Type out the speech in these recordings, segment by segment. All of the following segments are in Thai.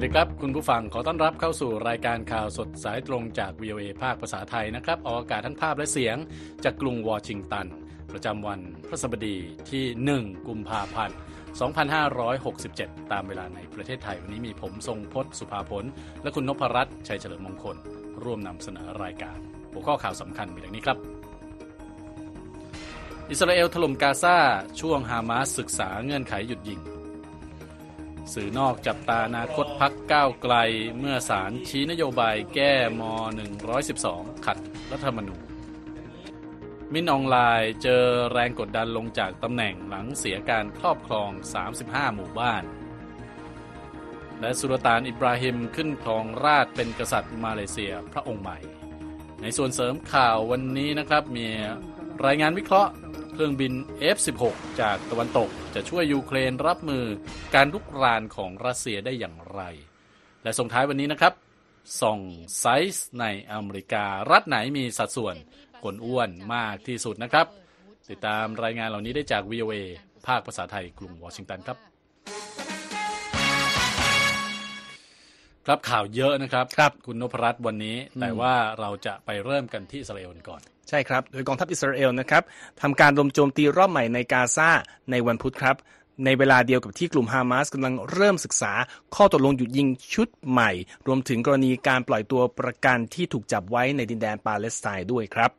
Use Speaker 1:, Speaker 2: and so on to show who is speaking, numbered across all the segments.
Speaker 1: วัสดีครับ คุณผู้ฟังขอต้อนรับเข้าสู่รายการข่าวสดสายตรงจาก VOA ภาคภาษาไทยนะครับ ออกอากาศทั้งภาพและเสียงจากกรุงวอชิงตัน ประจำวันพฤหัสบดีที่ 1 กุมภาพันธ์ 2567 ตามเวลาในประเทศไทย วันนี้มีผมทรงพศสุภาพลและคุณนพรัตน์ชัยเฉลิมมงคล ร่วมนำเสนอรายการ หัวข้อข่าวสำคัญมีดังนี้ครับ อิสราเอลถล่มกาซาช่วงฮามาสศึกษาเงื่อนไขหยุดยิง สื่อนอกจับตาอนาคตพักก้าวไกล เมื่อศาลชี้นโยบายแก้ม 112 ขัดรัฐธรรมนูญมินออนไลน์เจอแรงกดดันลงจากตำแหน่งหลังเสียการครอบครอง 35 หมู่บ้าน และสุลต่านอิบราฮิมขึ้นครองราชเป็นกษัตริย์มาเลเซียพระองค์ใหม่ ในส่วนเสริมข่าววันนี้นะครับมีรายงานวิเคราะห์ เครื่องบิน F-16 จากตะวันตกจะช่วยยูเครนรับมือการลุกรานของรัสเซียได้อย่างไร และส่งท้ายวันนี้นะครับส่องไซส์ในอเมริการัฐไหนมีสัดส่วนคนอ้วนมากที่สุดนะครับ ติดตามรายงานเหล่านี้ได้จาก VOA ภาคภาษาไทยกรุงวอชิงตันครับ ครับข่าวเยอะนะครับ
Speaker 2: ครับ
Speaker 1: คุณนพรัตน์วันนี้ แต่ว่าเราจะไปเริ่มกันที่อิสราเอลก่อน
Speaker 2: ใช่ครับ โดยกองทัพอิสราเอลนะครับทำการรวมโจมตีรอบใหม่ในกาซาในวันพุธครับ ในเวลาเดียวกับที่กลุ่มฮามาสกำลังเริ่มศึกษา ข้อตกลงหยุดยิงชุดใหม่ รวมถึงกรณีการปล่อยตัวประกันที่ถูกจับไว้ในดินแดนปาเลสไตน์ด้วยครับ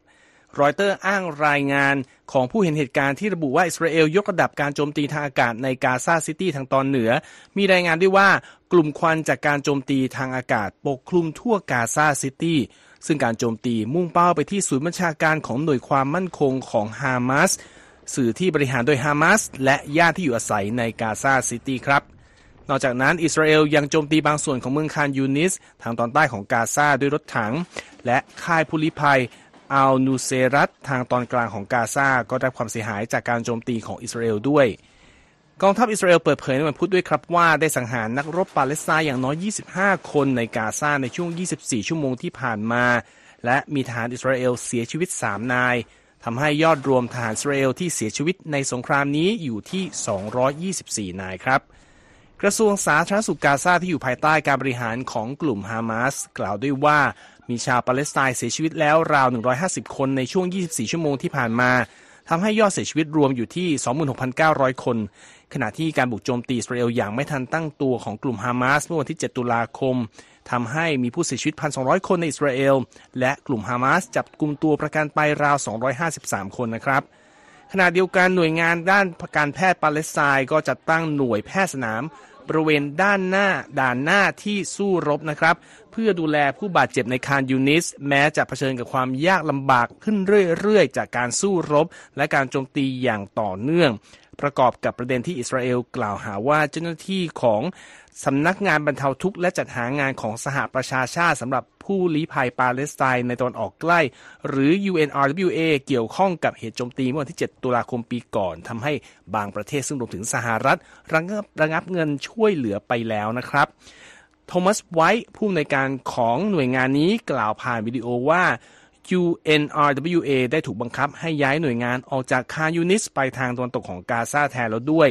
Speaker 2: รอยเตอร์อ้างรายงานของผู้เห็นเหตุการณ์ที่ระบุว่า อิสราเอลยกระดับการโจมตีทางอากาศในกาซาซิตี้ทางตอนเหนือ มีรายงานด้วยว่ากลุ่มควันจากการโจมตีทางอากาศปกคลุมทั่วกาซาซิตี้ ซึ่งการโจมตีมุ่งเป้าไปที่ศูนย์บัญชาการของหน่วยความมั่นคงของฮามาสสื่อที่บริหารโดยฮามาสและย่านที่อยู่อาศัยในกาซาซิตี้ครับนอกจากนั้นอิสราเอลยังโจมตีบางส่วนของเมืองคานยูนิส ทางตอนใต้ของกาซาด้วยรถถัง และค่ายผู้ลี้ภัยอัลนูเซรัตทางตอนกลางของกาซาก็ได้ความเสียหายจากการโจมตีของอิสราเอลด้วย กองทัพอิสราเอลเปิดเผยในวันพุธด้วยครับว่าได้สังหารนักรบปาเลสไตน์อย่างน้อย 25 คนในกาซาในช่วง 24 ชั่วโมงที่ผ่านมา และมีทหารอิสราเอลเสียชีวิต 3 นายทำให้ยอดรวมทหารอิสราเอลที่เสียชีวิตในสงครามนี้อยู่ที่ 224 นายครับ กระทรวงสาธารณสุขกาซาที่อยู่ภายใต้การบริหารของกลุ่มฮามาสกล่าวด้วยว่ามีชาวปาเลสไตน์เสียชีวิตแล้วราว 150 คนในช่วง 24 ชั่วโมงที่ผ่านมา ทำให้ยอดเสียชีวิตรวมอยู่ที่ 26,900 คน ขณะที่การบุกโจมตีอิสราเอลอย่างไม่ทันตั้งตัวของกลุ่มฮามาสเมื่อวันที่ 7 ตุลาคมทำให้มีผู้เสียชีวิต 1,200 คนในอิสราเอล และกลุ่มฮามาสจับกลุ่มตัวประกันไปราว 253 คนนะครับขณะเดียวกันหน่วยงานด้านการแพทย์ปาเลสไตน์ก็จัดตั้งหน่วยแพทย์สนาม บริเวณด้านหน้าด่านหน้าที่สู้รบนะครับ เพื่อดูแลผู้บาดเจ็บในคานยูนิส แม้จะเผชิญกับความยากลำบากขึ้นเรื่อยๆ จากการสู้รบ และการโจมตีอย่างต่อเนื่อง ประกอบกับประเด็นที่อิสราเอลกล่าวหาว่าเจ้าหน้าที่ของ สำนักงานบรรเทาทุกข์และจัดหางานของสหประชาชาติสำหรับผู้ลี้ภัยปาเลสไตน์ในตอนออกใกล้ หรือ UNRWA เกี่ยวข้องกับเหตุโจมตีเมื่อวันที่ 7 ตุลาคมปีก่อนทำให้บางประเทศซึ่งรวมถึงสหรัฐระงับระงับเงินช่วยเหลือไปแล้วนะครับโทมัสไวท์ผู้อำนวยการของหน่วยงานนี้กล่าวผ่านวิดีโอว่า UNRWA ได้ถูกบังคับให้ย้ายหน่วยงานออกจากคานยูนิสไปทางตะวันตกของกาซาแทนแล้วด้วย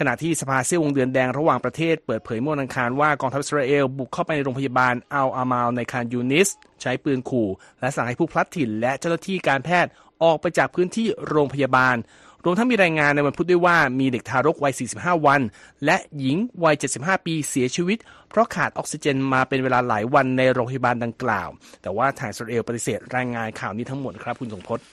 Speaker 2: ขณะที่สภาเสี้ยววงเดือนแดงระหว่างประเทศเปิดเผยเมื่อวันอังคารว่ากองทัพอิสราเอลบุกเข้าไปในโรงพยาบาลอัลอามาลในคานยูนิส ใช้ปืนขู่ และสั่งให้ผู้พลัดถิ่นและเจ้าหน้าที่การแพทย์ออกไปจากพื้นที่โรงพยาบาล รวมทั้งมีรายงานในวันพุธด้วยว่ามีเด็กทารกวัย 45 วัน และหญิงวัย 75 ปีเสียชีวิต เพราะขาดออกซิเจนมาเป็นเวลาหลายวันในโรงพยาบาลดังกล่าว แต่ว่าทางอิสราเอลปฏิเสธรายงานข่าวนี้ทั้งหมดครับคุณสงพจน์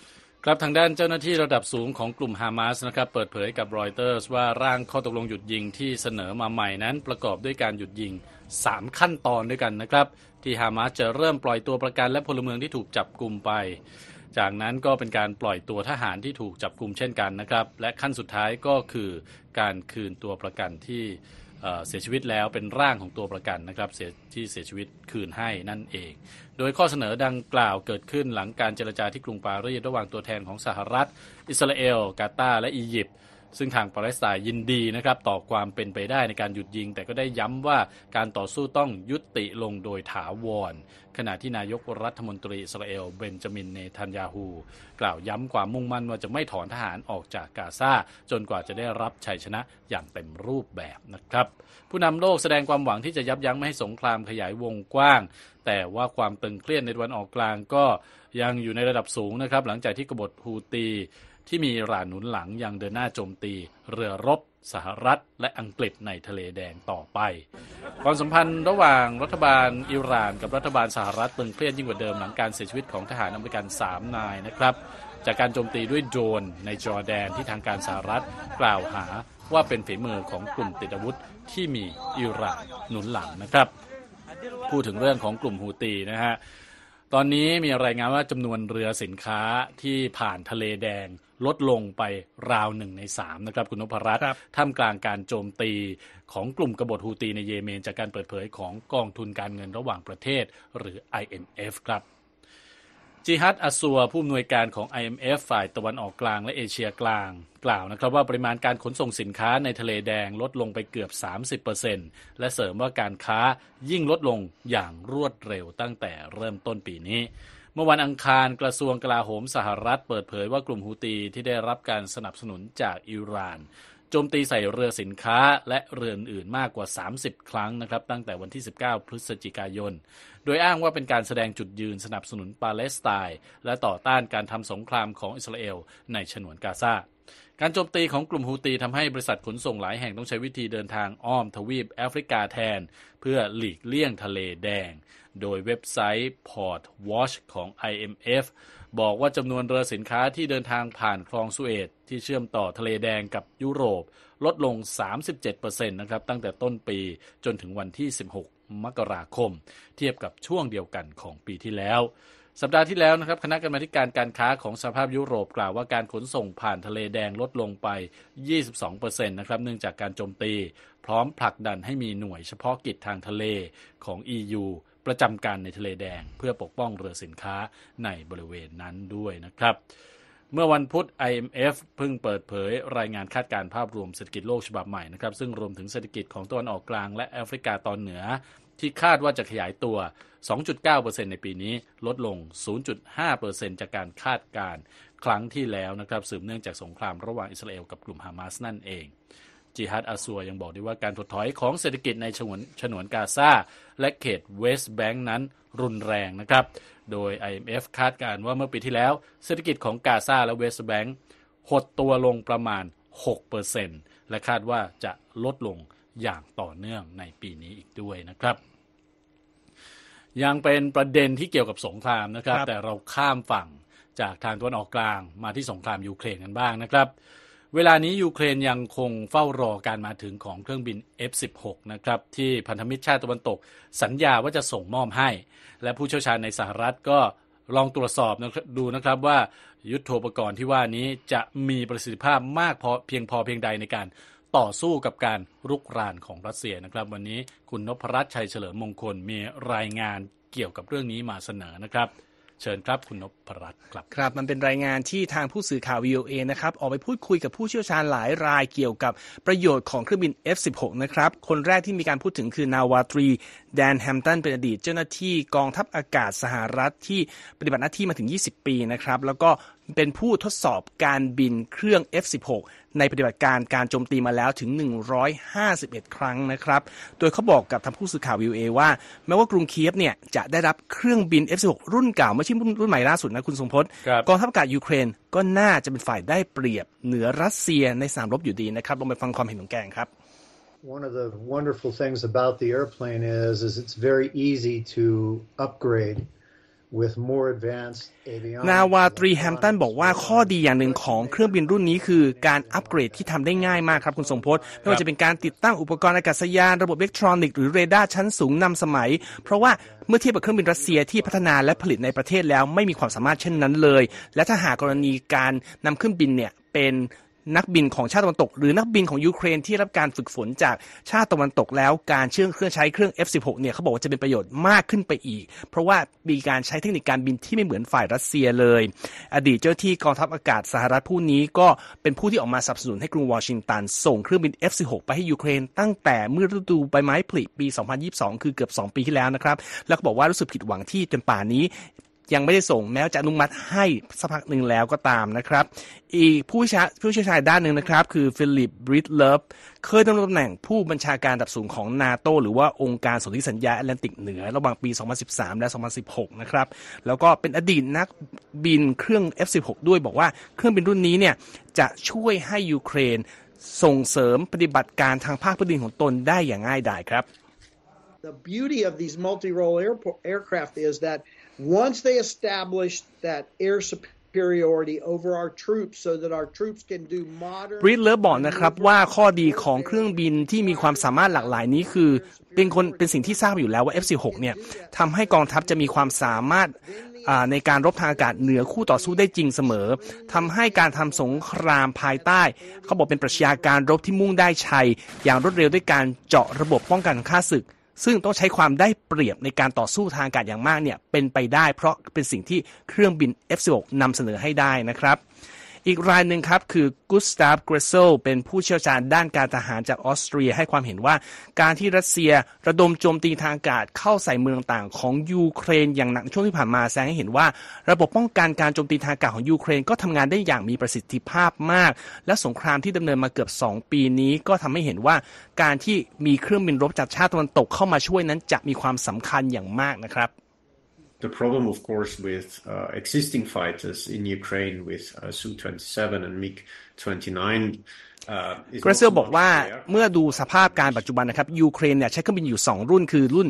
Speaker 1: ครับทางด้านเจ้าหน้าที่ระดับสูงของกลุ่มฮามาสนะครับเปิดเผยกับรอยเตอร์สว่าร่างข้อตกลงหยุดยิงที่เสนอมาใหม่นั้นประกอบด้วยการหยุดยิง 3 ขั้นตอนด้วยกันนะครับ ที่ฮามาสจะเริ่มปล่อยตัวประกันและพลเมืองที่ถูกจับกลุ่มไป จากนั้นก็เป็นการปล่อยตัวทหารที่ถูกจับกลุ่มเช่นกันนะครับ และขั้นสุดท้ายก็คือการคืนตัวประกันที่เสียชีวิตแล้วเป็นร่างของตัวประกันนะครับที่เสียชีวิตคืนให้นั่นเอง โดยข้อเสนอดังกล่าวเกิดขึ้นหลังการเจรจาที่กรุงปารีสระหว่างตัวแทนของสหรัฐ อิสราเอล กาตาร์และอียิปต์ ซึ่งทางปาเลสไตน์ยินดีนะครับต่อความเป็นไปได้ในการหยุดยิง แต่ก็ได้ย้ำว่าการต่อสู้ต้องยุติลงโดยถาวร ขณะที่นายกรัฐมนตรีอิสราเอลเบนจามินเนทันยาฮูกล่าวย้ำความมุ่งมั่นว่าจะไม่ถอนทหารออกจากกาซาจนกว่าจะได้รับชัยชนะอย่างเต็มรูปแบบนะครับ ผู้นำโลกแสดงความหวังที่จะยับยั้งไม่ให้สงครามขยายวงกว้าง แต่ว่าความตึงเครียดในวันออกกลางก็ยังอยู่ในระดับสูงนะครับ หลังจากที่กบฏฮูตี ที่มีอิหร่านหนุนหลังยังเดินหน้าโจมตีเรือรบสหรัฐและอังกฤษในทะเลแดงต่อไป ความสัมพันธ์ระหว่างรัฐบาลอิหร่านกับรัฐบาลสหรัฐตึงเครียดยิ่งกว่าเดิมหลังการเสียชีวิตของทหารอเมริกัน 3 นายนะครับ จากการโจมตีด้วยโดรนในจอร์แดนที่ทางการสหรัฐกล่าวหาว่าเป็นฝีมือของกลุ่มติดอาวุธที่มีอิหร่านหนุนหลังนะครับ พูดถึงเรื่องของกลุ่มฮูตีนะฮะ ตอนนี้มีรายงานว่าจำนวนเรือสินค้าที่ผ่านทะเลแดงลดลงไปราวหนึ่งในสามนะครับคุณนพรัตน์
Speaker 2: ครับ
Speaker 1: ท่ามกลางการโจมตีของกลุ่มกบฏฮูตีในเยเมน จากการเปิดเผยของกองทุนการเงินระหว่างประเทศ หรือ IMF ครับ จิฮัดอัสัวผู้อำนวยการของ IMF ฝ่ายตะวันออกกลางและเอเชียกลาง กล่าวนะครับว่าปริมาณการขนส่งสินค้าในทะเลแดงลดลงไปเกือบ 30%และเสริมว่าการค้ายิ่งลดลงอย่างรวดเร็วตั้งแต่เริ่มต้นปีนี้เมื่อวันอังคารกระทรวงกลาโหมสหรัฐเปิดเผยว่ากลุ่มฮูตีที่ได้รับการสนับสนุนจากอิหร่านโจมตีใส่เรือสินค้าและเรืออื่นมากกว่า 30 ครั้งนะครับตั้งแต่วันที่ 19 พฤศจิกายน โดยอ้างว่าเป็นการแสดงจุดยืนสนับสนุนปาเลสไตน์และต่อต้านการทำสงครามของอิสราเอลในฉนวนกาซาการโจมตีของกลุ่มฮูตีทำให้บริษัทขนส่งหลายแห่งต้องใช้วิธีเดินทางอ้อมทวีปแอฟริกาแทน เพื่อหลีกเลี่ยงทะเลแดง โดยเว็บไซต์ Port Watch ของ IMF บอกว่าจำนวนเรือสินค้าที่เดินทางผ่านคลองสุเอตที่เชื่อมต่อทะเลแดงกับยุโรป ลดลง 37%นะครับตั้งแต่ต้นปีจนถึงวันที่ 16 มกราคม เทียบกับช่วงเดียวกันของปีที่แล้ว สัปดาห์ที่แล้วนะครับคณะกรรมาธิการการค้าของสภาพยุโรปกล่าวว่าการขนส่งผ่านทะเลแดงลดลงไป 22%นะครับเนื่องจากการโจมตี พร้อมผลักดันให้มีหน่วยเฉพาะกิจทางทะเลของ EU ประจำการในทะเลแดง เพื่อปกป้องเรือสินค้าในบริเวณนั้นด้วยนะครับ เมื่อวันพุธ IMF เพิ่งเปิดเผยรายงานคาดการณ์ภาพรวมเศรษฐกิจโลกฉบับใหม่นะครับซึ่งรวมถึงเศรษฐกิจของตะวันออกกลางและแอฟริกาตอนเหนือ ที่คาดว่าจะขยายตัว 2.9%ในปีนี้ลดลง 0.5%จากการคาดการณ์ครั้งที่แล้วนะครับสืบเนื่องจากสงครามระหว่างอิสราเอลกับกลุ่มฮามาสนั่นเองจิฮัดอาซัวยังบอกด้วยว่าการถดถอยของเศรษฐกิจในฉนวนฉนวนกาซาและเขตเวสต์แบงก์นั้น รุนแรงนะครับ โดย IMF คาดการณ์ว่าเมื่อปีที่แล้ว เศรษฐกิจของกาซาและเวสต์แบงก์หดตัวลงประมาณ 6%และคาดว่าจะลดลงอย่างต่อเนื่องในปีนี้อีกด้วยนะครับ ยังเป็นประเด็นที่เกี่ยวกับสงครามนะครับ
Speaker 2: ครับ
Speaker 1: แต่เราข้ามฝั่งจากทางตะวันออกกลางมาที่สงครามยูเครนกันบ้างนะครับ เวลานี้ยูเครนยังคงเฝ้ารอการมาถึงของเครื่องบิน F16 นะครับที่พันธมิตรชาติตะวันตก สัญญาว่าจะส่งมอบให้ และผู้เชี่ยวชาญในสหรัฐก็ลองตรวจสอบบดูนะครับว่ายุทโธปกรณ์ที่ว่านี้จะมีประสิทธิภาพมากพอเพียงพอเพียงใดในการต่อสู้กับการรุกรานของรัสเซียนะครับ วันนี้คุณนพรัตน์ชัยเฉลิมมงคลมีรายงานเกี่ยวกับเรื่องนี้มาเสนอนะครับ เชิญครับคุณนพรัตน์ครับ
Speaker 2: ครับ มันเป็นรายงานที่ทางผู้สื่อข่าว VOA นะครับออกไปพูดคุยกับผู้เชี่ยวชาญหลายรายเกี่ยวกับประโยชน์ของเครื่องบิน F16 นะครับคนแรกที่มีการพูดถึงคือนาวาตรีแดนแฮมตันเป็นอดีต เจ้าหน้าที่กองทัพอากาศสหรัฐที่ปฏิบัติหน้าที่มาถึง 20 ปีนะครับแล้วก็เป็นผู้ทดสอบการบินเครื่อง F16 ในปฏิบัติการการโจมตีมาแล้วถึง 151 ครั้งนะครับ โดยเขาบอกกับทางผู้สื่อข่าว VOA ว่า แม้ว่ากรุงเคียฟเนี่ยจะได้รับเครื่องบิน F16 รุ่นเก่าไม่ใช่รุ่นรุ่นใหม่ล่าสุดนะคุณทรงพจน์
Speaker 1: ครับ
Speaker 2: กองทัพอากาศยูเครนก็น่าจะเป็นฝ่ายได้เปรียบเหนือรัสเซียในสนามรบอยู่ดีนะครับลองไปฟังความเห็นของแกงครับ
Speaker 3: One of the wonderful things about the airplane is, is it's very easy to upgrade
Speaker 2: นาวาตรีแฮมตันบอกว่าข้อดีอย่างหนึ่งของเครื่องบินรุ่นนี้คือการอัปเกรดที่ทำได้ง่ายมากครับคุณทรงพจน์ไม่ว่าจะเป็นการติดตั้งอุปกรณ์อากาศยานระบบอิเล็กทรอนิกส์หรือเรดาร์ชั้นสูงนำสมัย เพราะว่าเมื่อเทียบกับเครื่องบินรัสเซียที่พัฒนาและผลิตในประเทศแล้วไม่มีความสามารถเช่นนั้นเลย และถ้าหากกรณีการนำเครื่องบินเนี่ยเป็น นักบินของชาติตะวันตก หรือนักบินของยูเครนที่รับการฝึกฝนจากชาติตะวันตกแล้วการเชื่อมเครื่องใช้เครื่อง F16 เนี่ยเขาบอกว่าจะเป็นประโยชน์มากขึ้นไปอีก เพราะว่ามีการใช้เทคนิคการบินที่ไม่เหมือนฝ่ายรัสเซียเลย อดีตเจ้าหน้าที่กองทัพอากาศสหรัฐผู้นี้ก็เป็นผู้ที่ออกมาสนับสนุนให้กรุงวอชิงตันส่งเครื่องบิน F16 ไปให้ยูเครน ตั้งแต่เมื่อฤดูใบไม้ผลิปี 2022 คือเกือบ 2 ปีที่แล้วนะครับแล้วก็บอกว่ารู้สึกผิดหวังที่จนป่านนี้ ยังไม่ได้ส่งแม้จะอนุมัติให้สักพักหนึ่งแล้วก็ตามนะครับ อีกผู้ชาผู้เชี่ยวชาญด้านหนึ่งนะครับ คือฟิลิปบริดเลิฟเคยดำรงตำแหน่งผู้บัญชาการระดับสูงของนาโตหรือว่าองค์การสนธิสัญญาแอตแลนติกเหนือ ระหว่างปี 2013 และ 2016 นะครับ แล้วก็เป็นอดีตนักบินเครื่อง F16 ด้วยบอกว่าเครื่องบินรุ่นนี้เนี่ยจะช่วยให้ยูเครนส่งเสริมปฏิบัติการทางภาคพื้นดินของตนได้อย่างง่ายดายครับ
Speaker 4: The beauty of these multi-role aircraft is that once they establish that air superiority over our troops so that our troops can do modern
Speaker 2: บริดเลอร์บอกนะครับว่าข้อดีของเครื่องบินที่มีความสามารถหลากหลายนี้คือเป็นคนเป็นสิ่งที่ทราบอยู่แล้วว่า F16 เนี่ยทำให้กองทัพจะมีความสามารถอ่าในการรบทางอากาศเหนือคู่ต่อสู้ได้จริงเสมอทำให้การทำสงครามภายใต้ เขาบอกเป็นปรัชญาการรบที่มุ่งได้ชัย อย่างรวดเร็วด้วยการเจาะระบบป้องกันข้าศึก ซึ่งต้องใช้ความได้เปรียบในการต่อสู้ทางอากาศอย่างมากเนี่ยเป็นไปได้เพราะเป็นสิ่งที่เครื่องบิน F16 นำเสนอให้ได้นะครับ อีกรายหนึ่งครับ คือกุสตาฟเกรเซลเป็นผู้เชี่ยวชาญด้านการทหารจากออสเตรียให้ความเห็นว่า การที่รัสเซียระดมโจมตีทางอากาศเข้าใส่เมืองต่างๆของยูเครนอย่างหนักช่วงที่ผ่านมาแสดงให้เห็นว่า ระบบป้องกันการโจมตีทางอากาศของยูเครนก็ทำงานได้อย่างมีประสิทธิภาพมาก และสงครามที่ดำเนินมาเกือบ 2 ปีนี้ก็ทำให้เห็นว่าการที่มีเครื่องบินรบจากชาติตะวันตกเข้ามาช่วยนั้นจะมีความสำคัญอย่างมากนะครับ
Speaker 5: The problem, of course, with uh, existing fighters in Ukraine with uh, Su-27 and MiG-29 uh, is
Speaker 2: เกรเซลบอกว่าเมื่อดูสภาพการปัจจุบันนะครับยูเครนเนี่ยใช้เครื่องบินอยู่ 2 รุ่นคือรุ่น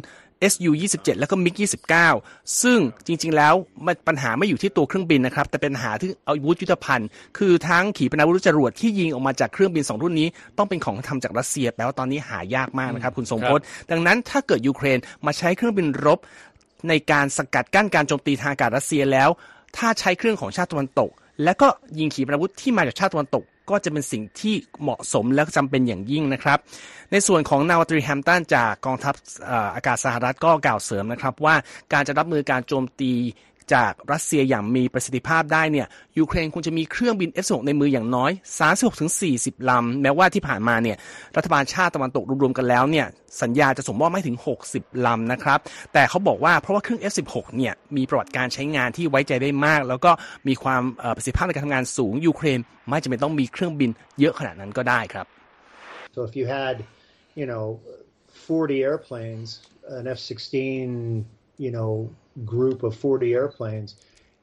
Speaker 2: SU 27แล้วก็ MiG 29ซึ่งจริง ๆ แล้วมันปัญหาไม่อยู่ที่ตัวเครื่องบินนะครับ แต่เป็นปัญหาที่อาวุธยุทโธภัณฑ์ คือทั้งขีปนาวุธจรวดที่ยิงออกมาจากเครื่องบิน 2 รุ่นนี้ ต้องเป็นของทำจากรัสเซียแปลว่าตอนนี้หายากมากนะครับ คุณทรงพจน์ดังนั้นถ้าเกิดยูเครนมาใช้เครื่องบินรบ ในการสกัดกั้นการโจมตีทางอากาศรัสเซียแล้ว ถ้าใช้เครื่องของชาติตะวันตก และก็ยิงขีปนาวุธที่มาจากชาติตะวันตก ก็จะเป็นสิ่งที่เหมาะสมและจำเป็นอย่างยิ่งนะครับ ในส่วนของนาวาตรีแฮมตันจากกองทัพอากาศสหรัฐก็กล่าวเสริมนะครับว่าการจะรับมือการโจมตี จากรัสเซียอย่างมีประสิทธิภาพได้เนี่ยยูเครนควรจะมีเครื่องบิน F16 ในมืออย่างน้อย 36-40 ลำ แม้ว่าที่ผ่านมาเนี่ยรัฐบาลชาติตะวันตกรวมๆกันแล้วเนี่ยสัญญาจะส่งมอบไม่ถึง 60 ลำนะครับ แต่เขาบอกว่าเพราะว่าเครื่อง F16 เนี่ยมีประวัติการใช้งานที่ไว้ใจได้มาก แล้วก็มีความประสิทธิภาพในการทำงานสูงยูเครน ไม่จำเป็นต้องมีเครื่องบินเยอะขนาดนั้นก็ได้ครับ
Speaker 3: So if you had, you know, 40 airplanes, an F-16, you know, group of 40 airplanes,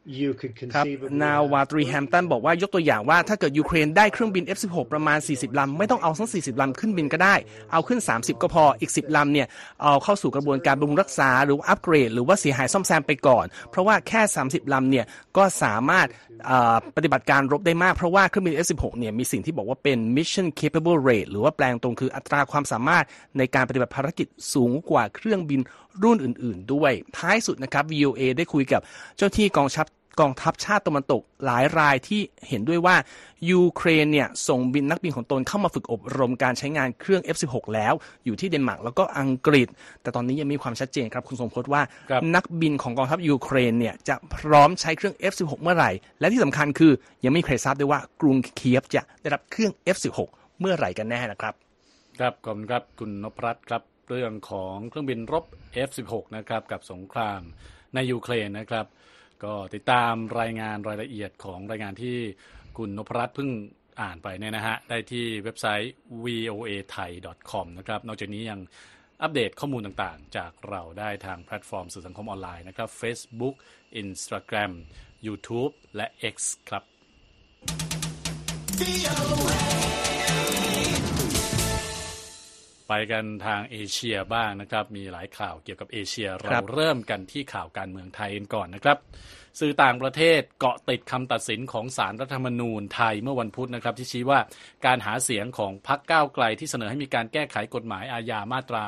Speaker 3: you could
Speaker 2: ครับ
Speaker 3: conceivably
Speaker 2: นาวา
Speaker 3: have
Speaker 2: ตรีแฮมตันบอกว่ายกตัวอย่างว่าถ้าเกิดยูเครนได้เครื่องบิน F16 ประมาณ 40 ลำ ไม่ต้องเอาทั้ง 40 ลำขึ้นบินก็ได้ เอาขึ้น 30 ก็พออีก 10 ลำเนี่ยเอาเข้าสู่กระบวนการบำรุงรักษาหรือว่าอัปเกรด หรือว่าเสียหายซ่อมแซมไปก่อน เพราะว่าแค่ 30 ลำเนี่ย ก็สามารถปฏิบัติการรบได้มาก เพราะว่าเครื่องบิน F16 เนี่ยมีสิ่งที่บอกว่าเป็น mission capable rate หรือว่าแปลงตรงคืออัตราความสามารถในการปฏิบัติภารกิจสูงกว่าเครื่องบินรุ่นอื่น ๆ ด้วย ท้ายสุดนะครับ VOA ได้คุยกับเจ้าที่กองชัพ กองทัพชาติตะวันตกหลายรายที่เห็นด้วยว่ายูเครนเนี่ยส่งบินนักบินของตนเข้ามาฝึกอบรมการใช้งานเครื่อง F16 แล้วอยู่ที่เดนมาร์กแล้วก็อังกฤษ แต่ตอนนี้ยังมีความชัดเจนครับคุณสมพศว่า
Speaker 1: ครับ
Speaker 2: นักบินของกองทัพยูเครนเนี่ยจะพร้อมใช้เครื่อง F16 เมื่อไหร่ และที่สำคัญคือยังไม่มีใครทราบด้วยว่ากรุงเคียฟจะได้รับเครื่อง F16 เมื่อไหร่กันแน่นะครับ
Speaker 1: ครับขอบคุณครับคุณนพรัตน์ครับเรื่องของเครื่องบินรบ F16 นะครับกับสงครามในยูเครนนะครับ ก็ติดตามรายงานรายละเอียดของรายงานที่คุณนพรัตน์เพิ่งอ่านไปเนี่ยนะฮะ ได้ที่เว็บไซต์ voa thai com นะครับ นอกจากนี้ยังอัปเดตข้อมูลต่างๆ จากเราได้ทางแพลตฟอร์มสื่อสังคมออนไลน์นะครับ Facebook Instagram YouTube และ X ครับ ไปกันทางเอเชียบ้างนะครับ มีหลายข่าวเกี่ยวกับเอเชีย เราเริ่มกันที่ข่าวการเมืองไทยกันก่อนนะครับ สื่อต่างประเทศเกาะติดคำตัดสินของสารรัฐธรรมนูญไทยเมื่อวันพุธนะครับ ที่ชี้ว่าการหาเสียงของพรรคก้าวไกลที่เสนอให้มีการแก้ไขกฎหมายอาญามาตรา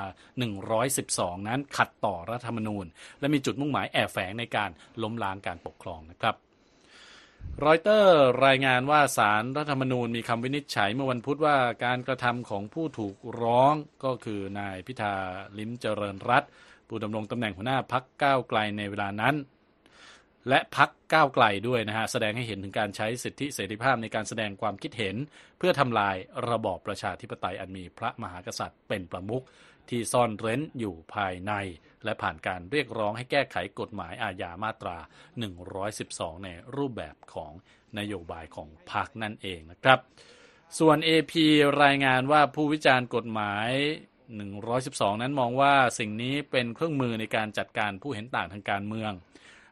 Speaker 1: 112 นั้นขัดต่อรัฐธรรมนูญ และมีจุดมุ่งหมายแอบแฝงในการล้มล้างการปกครองนะครับ รอยเตอร์รายงานว่าสารรัฐธรรมนูญมีคำวินิจฉัยเมื่อวันพุธว่าการกระทำของผู้ถูกร้องก็คือนายพิธาลิ้มเจริญรัตผู้ดำรงตำแหน่งหัวหน้าพักก้าวไกลในเวลานั้น และพักก้าวไกลด้วยนะฮะ แสดงให้เห็นถึงการใช้สิทธิเสรีภาพในการแสดงความคิดเห็น เพื่อทำลายระบอบประชาธิปไตยอันมีพระมหากษัตริย์เป็นประมุข ที่ซ่อนเร้นอยู่ภายใน และผ่านการเรียกร้องให้แก้ไขกฎหมายอาญามาตรา 112 ในรูปแบบของนโยบายของพรรคนั่นเองนะครับ ส่วน AP รายงานว่าผู้วิจารณ์กฎหมาย 112 นั้นมองว่าสิ่งนี้เป็นเครื่องมือในการจัดการผู้เห็นต่างทางการเมือง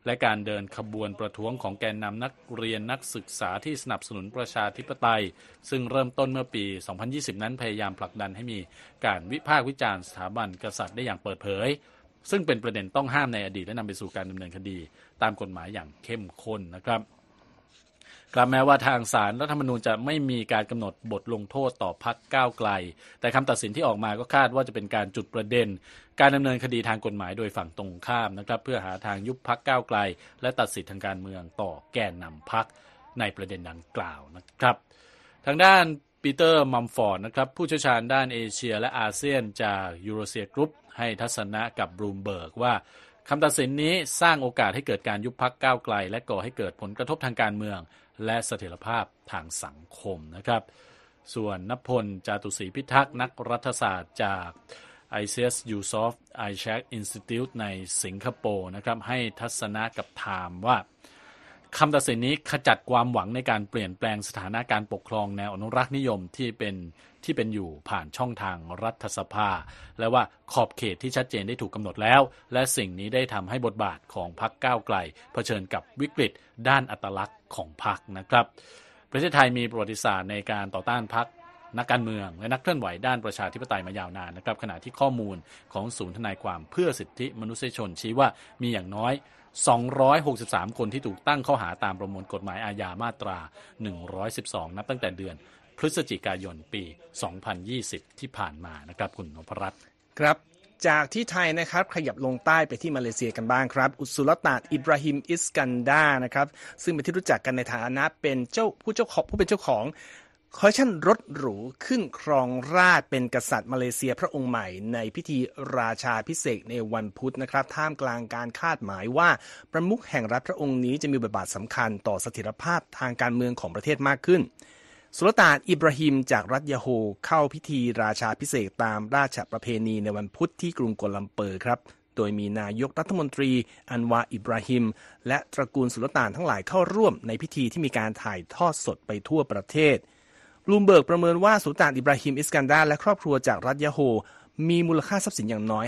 Speaker 1: และการเดินขบวนประท้วงของแกนนำนักเรียนนักศึกษาที่สนับสนุนประชาธิปไตย ซึ่งเริ่มต้นเมื่อปี 2020 นั้นพยายามผลักดันให้มีการวิพากษ์วิจารณ์สถาบันกษัตริย์ได้อย่างเปิดเผย ซึ่งเป็นประเด็นต้องห้ามในอดีตและนำไปสู่การดำเนินคดี ตามกฎหมายอย่างเข้มข้นนะครับ กลับแม้ว่าทางสารรัฐธรรมนูญจะไม่มีการกำหนดบทลงโทษต่อพักก้าวไกล แต่คำตัดสินที่ออกมาก็คาดว่าจะเป็นการจุดประเด็น การดำเนินคดีทางกฎหมายโดยฝั่งตรงข้ามนะครับเพื่อหาทางยุบพักก้าวไกล และตัดสิทธิทางการเมืองต่อแกนนำพักในประเด็นดังกล่าวนะครับ ทางด้านปีเตอร์มัมฟอร์ดนะครับผู้เชี่ยวชาญด้านเอเชียและอาเซียนจากยูเรเซียกรุ๊ปให้ทัศนะกับบลูมเบิร์กว่า คำตัดสินนี้สร้างโอกาสให้เกิดการยุบพักก้าวไกล และก่อให้เกิดผลกระทบทางการเมือง และเสถียรภาพทางสังคมนะครับ ส่วนณพล จาตุศรีพิทักษ์นักรัฐศาสตร์จาก i c s u s o f i c h a c Institute ในสิงคโปร์นะครับให้ทัศนะกับไทม์ว่า คำตัดสินนี้ขจัดความหวังในการเปลี่ยนแปลงสถานะการปกครองแนวอนุรักษ์นิยมที่เป็นที่เป็นอยู่ผ่านช่องทางรัฐสภา และว่าขอบเขตที่ชัดเจนได้ถูกกำหนดแล้ว และสิ่งนี้ได้ทำให้บทบาทของพรรคก้าวไกล เผชิญกับวิกฤตด้านอัตลักษณ์ของพรรคนะครับ ประเทศไทยมีประวัติศาสตร์ในการต่อต้านพรรคนักการเมืองและนักเคลื่อนไหวด้านประชาธิปไตยมายาวนานนะครับขณะที่ข้อมูลของศูนย์ทนายความเพื่อสิทธิมนุษยชนชี้ว่ามีอย่างน้อย 263 คนที่ถูกตั้งข้อหาตามประมวลกฎหมายอาญามาตรา 112 นับตั้งแต่เดือนพฤศจิกายนปี 2020 ที่ผ่านมานะครับคุณนพรัตน์
Speaker 2: ครับจากที่ไทยนะครับขยับลงใต้ไปที่มาเลเซียกันบ้างครับ อุสุลตาดอิบราฮิมอิสกันดานะครับซึ่งเป็นที่รู้จักกันในฐานะเป็นเจ้าผู้เจ้าของผู้เป็นเจ้าของ คอชันรถหรูขึ้นครองราชเป็นกษัตริย์มาเลเซียพระองค์ใหม่ ในพิธีราชาพิเศษในวันพุธนะครับ ท่ามกลางการคาดหมายว่า ประมุขแห่งรัฐพระองค์นี้จะมีบทบาทสำคัญต่อเสถียรภาพทางการเมืองของประเทศมากขึ้น สุลต่านอิบราฮิมจากรัฐยาโฮเข้าพิธีราชาพิเศษตามราชประเพณีในวันพุธที่กรุงกัวลัมเปอร์ครับโดยมีนายกรัฐมนตรีอันวาอิบราฮิม และตระกูลสุลต่านทั้งหลายเข้าร่วมในพิธีที่มีการถ่ายทอดสดไปทั่วประเทศ บลูมเบิร์กประเมินว่าสุลต่านอิบราฮิมอิสกันดาร์และครอบครัวจากรัฐยะโฮร์มีมูลค่าทรัพย์สินอย่างน้อย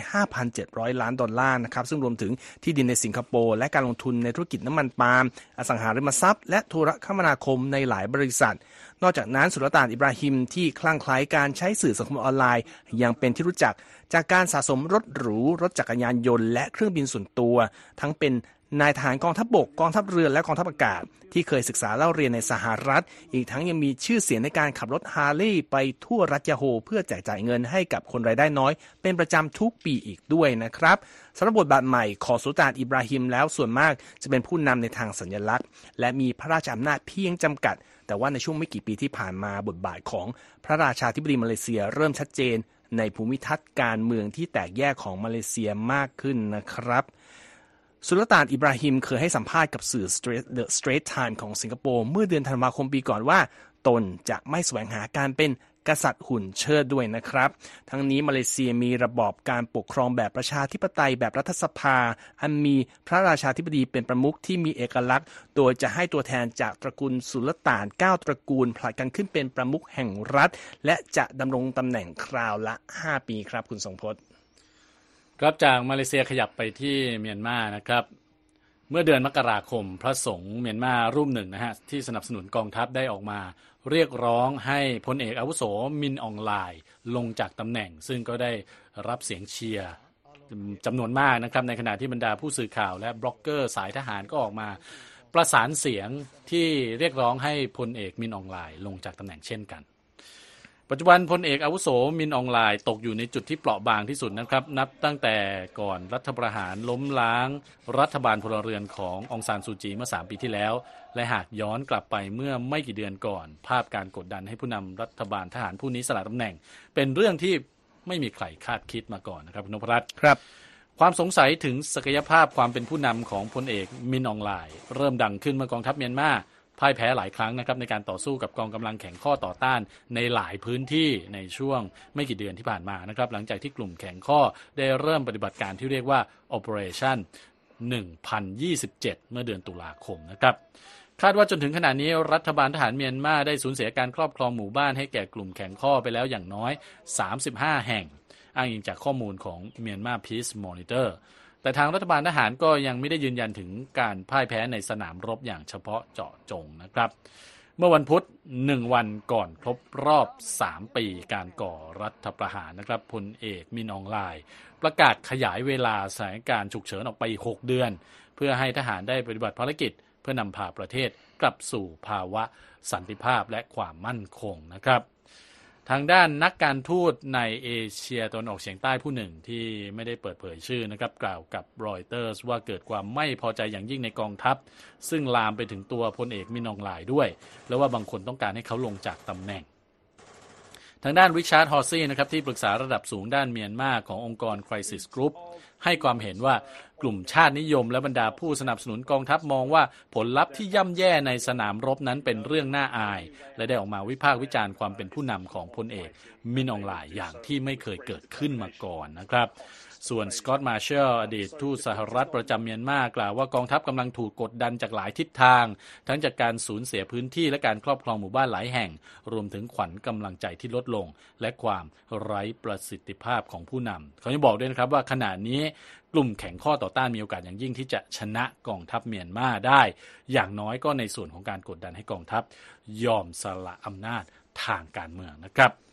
Speaker 2: 5,700 ล้านดอลลาร์นะครับ ซึ่งรวมถึงที่ดินในสิงคโปร์และการลงทุนในธุรกิจน้ำมันปาล์ม อสังหาริมทรัพย์ และโทรคมนาคมในหลายบริษัท นอกจากนั้นสุลต่านอิบราฮิมที่คลั่งไคล้การใช้สื่อสังคมออนไลน์ ยังเป็นที่รู้จักจากการสะสมรถหรู รถจักรยานยนต์ และเครื่องบินส่วนตัว ทั้งเป็น นายทหารกองทัพบบกกองทัพเรือและกองทัพอากาศ ที่เคยศึกษาเล่าเรียนในสหรัฐ อีกทั้งยังมีชื่อเสียงในการขับรถฮาร์เลย์ไปทั่วรัฐยาโฮเพื่อแจกจ่ายเงินให้กับคนรายได้น้อย เป็นประจำทุกปีอีกด้วยนะครับสำหรับบทบาทใหม่ของสุลต่านอิบราฮิมแล้วส่วนมากจะเป็นผู้นำในทางสัญลักษณ์ และมีพระราชอำนาจเพียงจำกัด แต่ว่าในช่วงไม่กี่ปีที่ผ่านมาบทบาทของพระราชาธิบดีมาเลเซีย เริ่มชัดเจน ในภูมิทัศน์การเมืองที่แตกแยกของมาเลเซียมากขึ้นนะครับ สุลต่านอิบราฮิมเคยให้สัมภาษณ์กับสื่อ The Straits Times ของสิงคโปร์เมื่อเดือนธันวาคมปีก่อนว่า ตนจะไม่แสวงหาการเป็นกษัตริย์หุ่นเชิดด้วยนะครับ ทั้งนี้มาเลเซียมีระบอบการปกครองแบบประชาธิปไตยแบบรัฐสภา อันมีพระราชาธิบดีเป็นประมุขที่มีเอกลักษณ์ โดยจะให้ตัวแทนจากตระกูลสุลต่าน 9 ตระกูลผลัดกันขึ้นเป็นประมุขแห่งรัฐ และจะดำรงตำแหน่งคราวละ 5 ปีครับคุณทรงพจน์
Speaker 1: ครับจากมาเลเซียขยับไปที่เมียนมานะครับ เมื่อเดือนมกราคม พระสงฆ์เมียนมารูปหนึ่งนะฮะที่สนับสนุนกองทัพได้ออกมา เรียกร้องให้พลเอกอาวุโสมินอ่องหล่ายลงจากตำแหน่ง ซึ่งก็ได้รับเสียงเชียร์จำนวนมากนะครับในขณะที่บรรดาผู้สื่อข่าวและบล็อกเกอร์สายทหารก็ออกมาประสานเสียงที่เรียกร้องให้พลเอกมินอ่องหล่ายลงจากตำแหน่งเช่นกัน ปัจจุบันพลเอกอาวุโสมินอองไลน์ตกอยู่ในจุดที่เปราะบางที่สุดนะครับ นับตั้งแต่ก่อนรัฐประหารล้มล้าง รัฐบาลพลเรือนขององซานซูจีเมื่อ 3 ปีที่แล้ว และหากย้อนกลับไปเมื่อไม่กี่เดือนก่อน ภาพการกดดันให้ผู้นำรัฐบาลทหารผู้นี้สละตำแหน่ง เป็นเรื่องที่ไม่มีใครคาดคิดมาก่อนนะครับคุณนพรัตน์
Speaker 2: ครับ
Speaker 1: ความสงสัยถึงศักยภาพความเป็นผู้นำของพลเอกมินอองไลน์เริ่มดังขึ้นเมื่อกองทัพเมียนมา พ่ายแพ้หลายครั้งนะครับในการต่อสู้กับกองกำลังแข็งข้อต่อต้านในหลายพื้นที่ในช่วงไม่กี่เดือนที่ผ่านมานะครับหลังจากที่กลุ่มแข็งข้อได้เริ่มปฏิบัติการที่เรียกว่า Operation 1027 เมื่อเดือนตุลาคมนะครับคาดว่าจนถึงขณะนี้รัฐบาลทหารเมียนมาได้สูญเสียการครอบครองหมู่บ้านให้แก่กลุ่มแข็งข้อไปแล้วอย่างน้อย 35 แห่ง อ้างอิงจากข้อมูลของเมียนมา Peace Monitor แต่ทางรัฐบาลทหารก็ยังไม่ได้ยืนยันถึงการพ่ายแพ้ในสนามรบอย่างเฉพาะเจาะจงนะครับ เมื่อวันพุธหนึ่งวันก่อนครบรอบ 3 ปีการก่อรัฐประหารนะครับพลเอกมินอองไลน์ประกาศขยายเวลาสถานการณ์ฉุกเฉินออกไป 6 เดือน เพื่อให้ทหารได้ปฏิบัติภารกิจ เพื่อนำพาประเทศกลับสู่ภาวะสันติภาพและความมั่นคงนะครับ ทางด้านนักการทูตในเอเชียตะวันออกเฉียงใต้ผู้หนึ่งที่ไม่ได้เปิดเผยชื่อนะครับกล่าวกับรอยเตอร์สว่าเกิดความไม่พอใจอย่างยิ่งในกองทัพ ซึ่งลามไปถึงตัวพลเอกมินอ่องหล่ายด้วย แล้วว่าบางคนต้องการให้เขาลงจากตำแหน่ง ทางด้านริชาร์ดฮอซี่นะครับที่ปรึกษาระดับสูงด้านเมียนมาขององค์กร Crisis Group ให้ความเห็นว่ากลุ่มชาตินิยมและบรรดาผู้สนับสนุนกองทัพมองว่าผลลัพธ์ที่ย่ำแย่ในสนามรบนั้นเป็นเรื่องน่าอาย และได้ออกมาวิพากษ์วิจารณ์ความเป็นผู้นำของพลเอกมินอองหลายอย่างที่ไม่เคยเกิดขึ้นมาก่อนนะครับ ส่วนสกอตต์มาเชลอดีตทูตสหรัฐประจำเมียนมากล่าวว่ากองทัพกำลังถูกกดดันจากหลายทิศทาง ทั้งจากการสูญเสียพื้นที่และการครอบครองหมู่บ้านหลายแห่ง รวมถึงขวัญกำลังใจที่ลดลง และความไร้ประสิทธิภาพของผู้นำเขายังบอกด้วยนะครับว่าขณะนี้กลุ่มแข็งข้อต่อต้านมีโอกาสอย่างยิ่งที่จะชนะกองทัพเมียนมาได้ อย่างน้อยก็ในส่วนของการกดดันให้กองทัพ ยอมสละอำนาจทางการเมืองนะครับ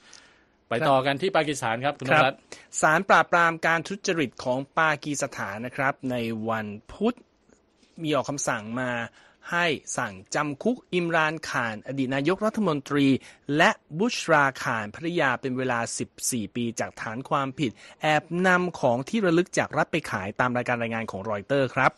Speaker 1: ไปต่อกันที่ปากีสถานครับคุณน
Speaker 2: รั
Speaker 1: ต
Speaker 2: สารปราบปรามการทุจริตของปากีสถานนะครับ ในวันพุธมีออกคำสั่งมาให้สั่งจำคุกอิมรานข่าน อดีตนายกรัฐมนตรี และบุชราข่านภรรยาเป็นเวลา 14 ปีจากฐานความผิด แอบนำของที่ระลึกจากรัฐไปขายตามรายการรายงานของรอยเตอร์ครับ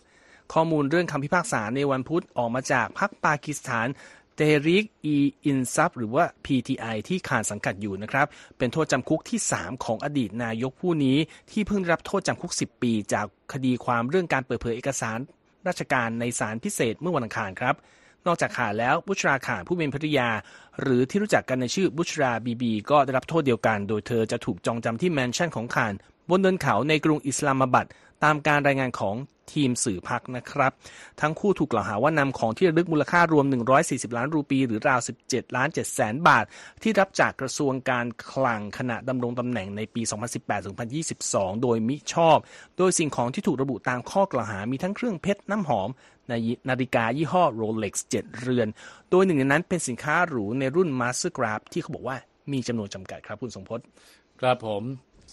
Speaker 2: ข้อมูลเรื่องคำพิพากษาในวันพุธออกมาจากพรรคปากีสถาน เตริกอีอินซับหรือว่า PTI ที่ขาดสังกัดอยู่นะครับ เป็นโทษจำคุกที่ 3 ของอดีตนายกผู้นี้ที่เพิ่งรับโทษจำคุก 10 ปี จากคดีความเรื่องการเปิดเผยเอกสาร ราชการในศาลพิเศษเมื่อวันอังคารครับนอกจากขานแล้วบุชราขานผู้เป็นภริยา หรือที่รู้จักกันในชื่อบุชราบีบี ก็ได้รับโทษเดียวกัน โดยเธอจะถูกจองจำที่แมนชั่นของขาน บนเนินเขาในกรุงอิสลามาบัดตามการรายงานของทีมสื่อพักนะครับ ทั้งคู่ถูกกล่าวหาว่านำของที่ระลึกมูลค่ารวม 140 ล้านรูปี หรือราว 17 ล้าน7แสนบาท ที่รับจากกระทรวงการคลังขณะดำรงตำแหน่งในปี 2018-2022 โดยมิชอบ โดยสิ่งของที่ถูกระบุตามข้อกล่าวหามีทั้งเครื่องเพชรน้ำหอมนาฬิกายี่ห้อ Rolex 7เรือน โดยหนึ่งในนั้นเป็นสินค้าหรูในรุ่น Mastercraft ที่เขาบอกว่ามีจำนวนจำกัดครับคุณสมพศ
Speaker 1: ครับผม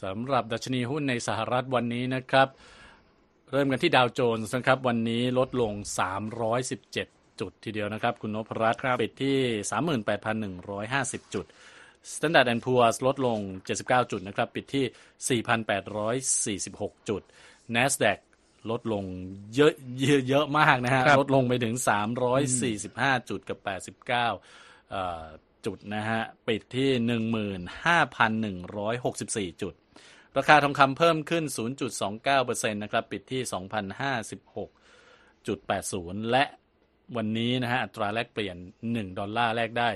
Speaker 1: สำหรับดัชนีหุ้นในสหรัฐวันนี้นะครับ เริ่มกันที่ดาวโจนส์นะครับ วันนี้ลดลง 317 จุดทีเดียวนะครับ คุณนพรัตน์
Speaker 2: ครับ
Speaker 1: ปิดที่ 38,150 จุด Standard and Poor's ลดลง 79 จุดนะครับ ปิดที่ 4,846 จุด NASDAQ ลดลงเยอะเยอะเยอะมากนะฮะ
Speaker 2: ครับ
Speaker 1: ลดลงไปถึง 345 จุดกับ 89เอ่อจุดนะฮะ ปิดที่ 15,164 จุด ราคาทองคำเพิ่มขึ้น 0.29%นะครับปิดที่ 2,056.80 และวันนี้นะฮะอัตราแลกเปลี่ยน 1 ดอลลาร์แลกได้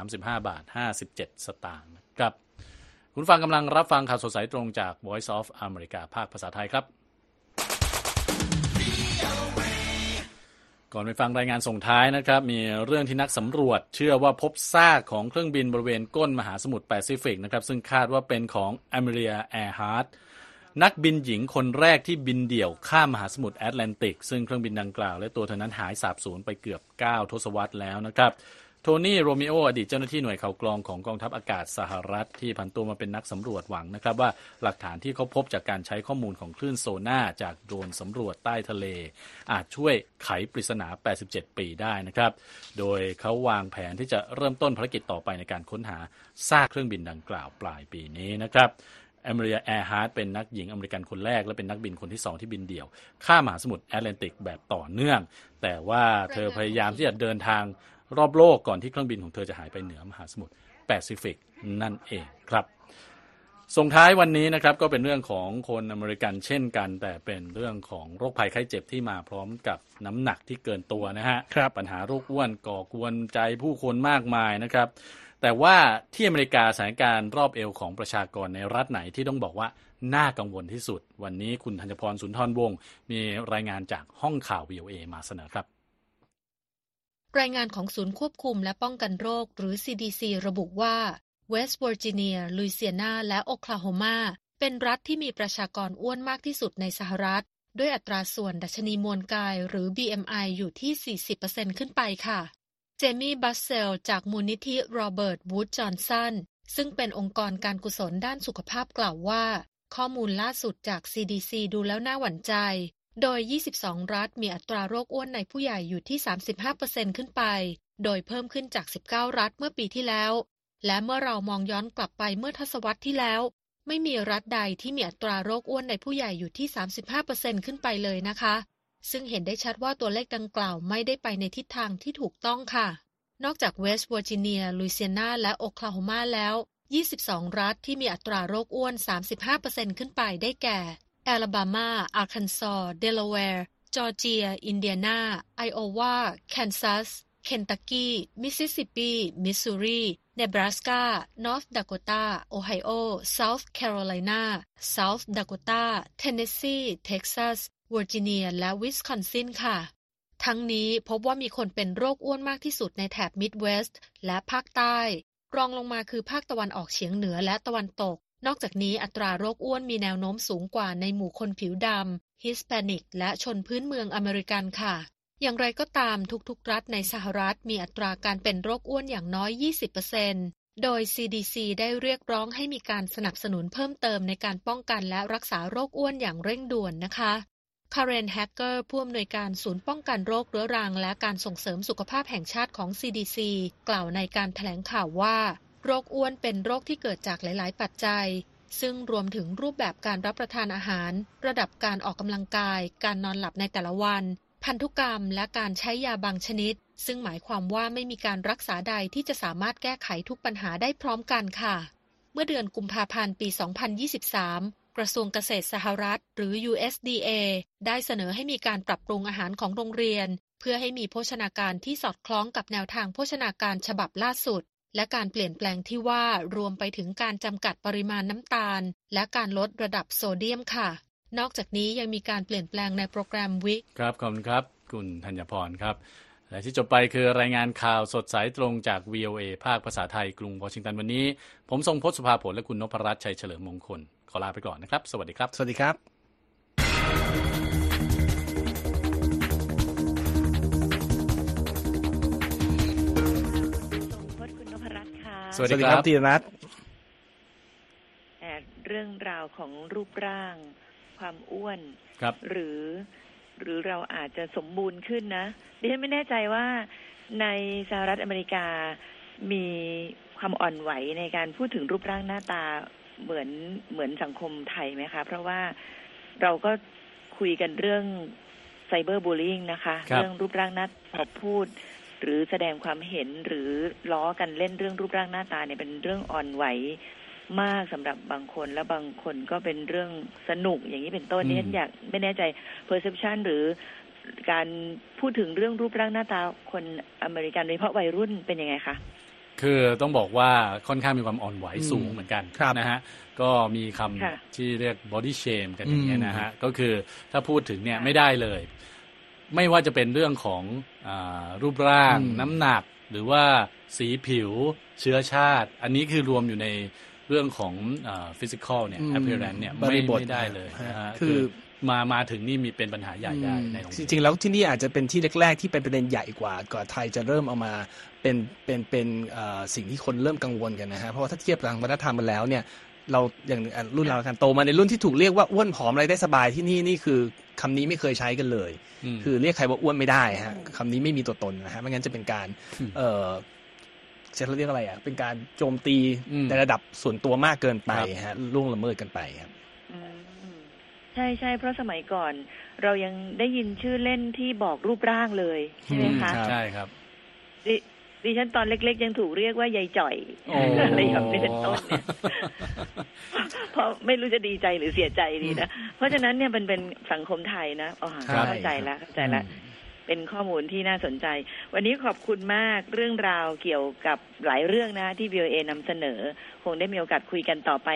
Speaker 1: 35 บาท 57 สตางค์นะครับ คุณฟังกำลังรับฟังข่าวสดสายตรงจาก Voice of America ภาคภาษาไทยครับ ก่อนไปฟังรายงานส่งท้ายนะครับ มีเรื่องที่นักสำรวจ เชื่อว่าพบซากของเครื่องบินบริเวณก้นมหาสมุทรแปซิฟิกนะครับ ซึ่งคาดว่าเป็นของอมีเลียแอร์ฮาร์ตนักบินหญิงคนแรกที่บินเดี่ยวข้ามมหาสมุทรแอตแลนติก ซึ่งเครื่องบินดังกล่าวและตัวเธอนั้นหายสาบสูญไปเกือบ 9 ทศวรรษแล้วนะครับ โทนี่โรมิโออดีตเจ้าหน้าที่หน่วยข่าวกรองของกองทัพอากาศสหรัฐที่ผันตัวมาเป็นนักสำรวจหวังนะครับว่าหลักฐานที่เขาพบจากการใช้ข้อมูลของคลื่นโซนาร์จากโดรนสำรวจใต้ทะเล อาจช่วยไขปริศนา 87 ปีได้นะครับ โดยเขาวางแผนที่จะเริ่มต้นภารกิจต่อไปในการค้นหาซากเครื่องบินดังกล่าวปลายปีนี้นะครับอมีเลียแอร์ฮาร์ตเป็นนักบินหญิงอเมริกันคนแรก และเป็นนักบินคนที่สองที่บินเดี่ยว ข้ามมหาสมุทรแอตแลนติกแบบต่อเนื่อง แต่ว่าเธอพยายามที่จะเดินทาง รอบโลกก่อนที่เครื่องบินของเธอจะหายไปเหนือมหาสมุทรแปซิฟิกนั่นเองครับ ส่งท้ายวันนี้นะครับก็เป็นเรื่องของคนอเมริกันเช่นกัน แต่เป็นเรื่องของโรคภัยไข้เจ็บที่มาพร้อมกับน้ำหนักที่เกินตัวนะฮะ
Speaker 2: ครับ
Speaker 1: ปัญหาโรคอ้วนก่อกวนใจผู้คนมากมายนะครับ แต่ว่าที่อเมริกาสถานการณ์รอบเอวของประชากรในรัฐไหนที่ต้องบอกว่าน่ากังวลที่สุด วันนี้คุณธัญพรสุนทรวงศ์มีรายงานจากห้องข่าว VOA มาเสนอครับ
Speaker 6: รายงานของศูนย์ควบคุมและป้องกันโรค หรือ CDC ระบุว่าเวสต์เวอร์จิเนียลุยเซียนาและโอคลาโฮมาเป็นรัฐที่มีประชากรอ้วนมากที่สุดในสหรัฐ ด้วยอัตราส่วนดัชนีมวลกายหรือ BMI อยู่ที่ 40%ขึ้นไปค่ะ เจมี่บัสเซล จากมูลนิธิโรเบิร์ตวูดจอห์นสันซึ่งเป็นองค์กรการกุศลด้านสุขภาพกล่าวว่า ข้อมูลล่าสุดจาก CDC ดูแล้วน่าหวั่นใจ โดย 22 รัฐมีอัตราโรคอ้วนในผู้ใหญ่อยู่ที่ 35%ขึ้นไป โดยเพิ่มขึ้นจาก 19 รัฐเมื่อปีที่แล้ว และเมื่อเรามองย้อนกลับไปเมื่อทศวรรษที่แล้ว ไม่มีรัฐใดที่มีอัตราโรคอ้วนในผู้ใหญ่อยู่ที่ 35%ขึ้นไปเลยนะคะ ซึ่งเห็นได้ชัดว่าตัวเลขดังกล่าวไม่ได้ไปในทิศทางที่ถูกต้องค่ะ นอกจากเวสต์เวอร์จิเนีย ลุยเซียนา และโอคลาโฮมาแล้ว 22 รัฐที่มีอัตราโรคอ้วน 35%ขึ้นไปได้แก่ แอลาบามา อาร์คันซอเดลาแวร์ จอร์เจีย อินเดียนา ไอโอวา แคนซัส เคนตักกี้ มิสซิสซิปปี มิสซูรีเนบราสกา นอร์ทดาโกตา โอไฮโอ เซาท์แคโรไลนาเซาท์ดาโกตา เทนเนสซี เท็กซัสเวอร์จิเนีย และวิสคอนซินค่ะ ทั้งนี้พบว่ามีคนเป็นโรคอ้วนมากที่สุดในแถบมิดเวสต์และภาคใต้ รองลงมาคือภาคตะวันออกเฉียงเหนือและตะวันตก นอกจากนี้อัตราโรคอ้วนมีแนวโน้มสูงกว่าในหมู่คนผิวดำฮิสแปนิก และชนพื้นเมืองอเมริกันค่ะ อย่างไรก็ตามทุกๆ รัฐในสหรัฐมีอัตราการเป็นโรคอ้วนอย่างน้อย 20%โดย CDC ได้เรียกร้องให้มีการสนับสนุนเพิ่มเติมในการป้องกันและรักษาโรคอ้วนอย่างเร่งด่วนนะคะคาร์เรนแฮกเกอร์ผู้อำนวยการศูนย์ป้องกันโรคเรื้อรัง และการส่งเสริมสุขภาพแห่งชาติของ CDC กล่าวในการแถลงข่าวว่า โรคอ้วนเป็นโรคที่เกิดจากหลาย ๆ ปัจจัย ซึ่งรวมถึงรูปแบบการรับประทานอาหาร ระดับการออกกำลังกาย การนอนหลับในแต่ละวัน พันธุกรรม และการใช้ยาบางชนิด ซึ่งหมายความว่าไม่มีการรักษาใดที่จะสามารถแก้ไขทุกปัญหาได้พร้อมกันค่ะ เมื่อเดือนกุมภาพันธ์ปี 2023กระทรวงเกษตรสหรัฐ หรือ USDA ได้เสนอให้มีการปรับปรุงอาหารของโรงเรียน เพื่อให้มีโภชนาการที่สอดคล้องกับแนวทางโภชนาการฉบับล่าสุด และการเปลี่ยนแปลงที่ว่ารวมไปถึงการจำกัดปริมาณน้ำตาล และการลดระดับโซเดียมค่ะ นอกจากนี้ยังมีการเปลี่ยนแปลงในโปรแกรมวิ
Speaker 1: ครับขอบคุณครับ คุณธัญพรครับ และที่จบไปคือรายงานข่าวสดสายตรงจาก VOA ภาคภาษาไทยกรุงวอชิงตันวันนี้ ผมทรงพศสุภาผลและคุณนพรัตน์ชัยเฉลิมมงคลขอลาไปก่อนนะครับ สวัสดีครับ
Speaker 2: สวัสดีครับ
Speaker 1: วัสดีครับ
Speaker 2: ตีรัตน์
Speaker 7: แต่เรื่องราวของรูปร่าง ความอ้วน
Speaker 1: ครับ
Speaker 7: หรือ หรือเราอาจจะสมบูรณ์ขึ้นนะดิฉันไม่แน่ใจว่าในสหรัฐอเมริกามีความอ่อนไหวในการพูดถึงรูปร่างหน้าตาเหมือนเหมือนสังคมไทยไหมคะ เพราะว่าเราก็คุยกันเรื่องไซเบอร์บูล i ิ g นะคะ
Speaker 1: ครับ
Speaker 7: เรื่องรูปร่างหน้าพอพูด หรือแสดงความเห็นหรือล้อกันเล่นเรื่องรูปร่างหน้าตาเนี่ยเป็นเรื่องอ่อนไหวมากสำหรับบางคนและบางคนก็เป็นเรื่องสนุกอย่างนี้เป็นต้น
Speaker 1: อืม
Speaker 7: นี่ฉันอยากไม่แน่ใจ perception หรือการพูดถึงเรื่องรูปร่างหน้าตาคนอเมริกันโดยเฉพาะวัยรุ่นเป็นยังไงคะ
Speaker 1: คือต้องบอกว่าค่อนข้างมีความอ่อนไหว
Speaker 2: อืม
Speaker 1: สูงเหมือนกัน
Speaker 2: ครับ
Speaker 1: นะฮะก็มีค
Speaker 7: ค่ะำ
Speaker 1: ที่เรียก body shame กันอย่างเงี้ย
Speaker 2: อืม
Speaker 1: นะฮะก็คือถ้าพูดถึงเนี่ย
Speaker 7: ค่ะ
Speaker 1: ไม่ได้เลย ไม่ว่าจะเป็นเรื่องของอารูปร่าง
Speaker 2: อืม
Speaker 1: น้ำหนัก หรือว่าสีผิวเชื้อชาติ อันนี้คือรวมอยู่ในเรื่องของฟิสิกอลเนี่ย
Speaker 2: อืม
Speaker 1: appearance เนี่ย
Speaker 2: บ
Speaker 1: ไม่
Speaker 2: ริบท
Speaker 1: ไม่ได้เลย
Speaker 2: ฮะ
Speaker 1: นะฮะ
Speaker 2: คือ
Speaker 1: มามาถึงนี่มีเป็นปัญหาใหญ่ได้ในโรง
Speaker 2: จ
Speaker 1: เรียน
Speaker 2: ริงๆ แล้วที่นี่อาจจะเป็นที่แรก ๆ ที่เป็นประเด็นใหญ่กว่าก่อนไทยจะเริ่มเอามาเป็นเป็นเป็นเอ่อสิ่งที่คนเริ่มกังวลกันนะฮะเพราะว่าถ้าเทียบทางวัฒนธรรมมาแล้วเนี่ย เราอย่างอะรุ่นเรากันโตมาในรุ่นที่ถูกเรียกว่าอ้วนผอมอะไรได้สบายที่นี่นี่คือคำนี้ไม่เคยใช้กันเลย
Speaker 1: อืม
Speaker 2: คือเรียกใครว่าอ้วนไม่ได้ฮะคำนี้ไม่มีตัวตนนะฮะไม่งั้นจะเป็นการ
Speaker 1: อืม
Speaker 2: เออจะเรียกอะไรอะ เป็นการโจมตี
Speaker 1: อืม
Speaker 2: ในระดับส่วนตัวมากเกินไป
Speaker 1: ครับ
Speaker 2: ฮะล่วงละเมิดกันไปครับ
Speaker 7: อืมใช่ใช่เพราะสมัยก่อน เรายังได้ยินชื่อเล่นที่บอกรูปร่างเลยใช่ไหมคะ
Speaker 2: อืม
Speaker 1: ใช่ครับ
Speaker 7: ดิดิฉันตอนเล็ก ๆ ยังถูกเรียกว่ายายจ่อย
Speaker 1: โอ้
Speaker 7: อะไรอย่างนี้เป็นต้นเนี่ยเพราะไม่รู้จะดีใจหรือเสียใจดีนะ เพราะฉะนั้นเนี่ยมันเป็นสังคมไทยนะอ๋อ
Speaker 1: ใช่
Speaker 7: เข้าใจแล้วเข้าใจแล้วเป็นข้อมูลที่น่าสนใจ วันนี้ขอบคุณมากเรื่องราวเกี่ยวกับหลายเรื่องนะที่ VOA นำเสนอ คงได้มีโอกาสคุยกันต่อไป